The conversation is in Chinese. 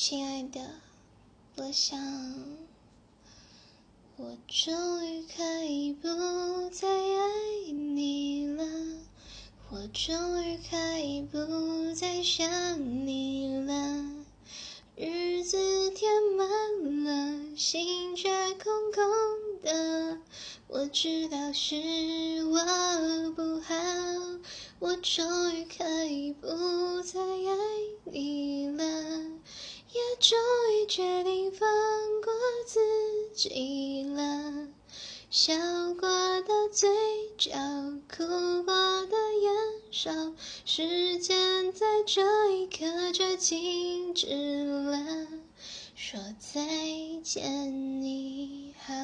亲爱的，我想，我终于可以不再爱你了，我终于可以不再想你了。日子填满了，心却空空的。我知道是我不好，我终于可以不终于决定放过自己了，笑过的嘴角，哭过的眼梢，时间在这一刻却静止了，说再见你好。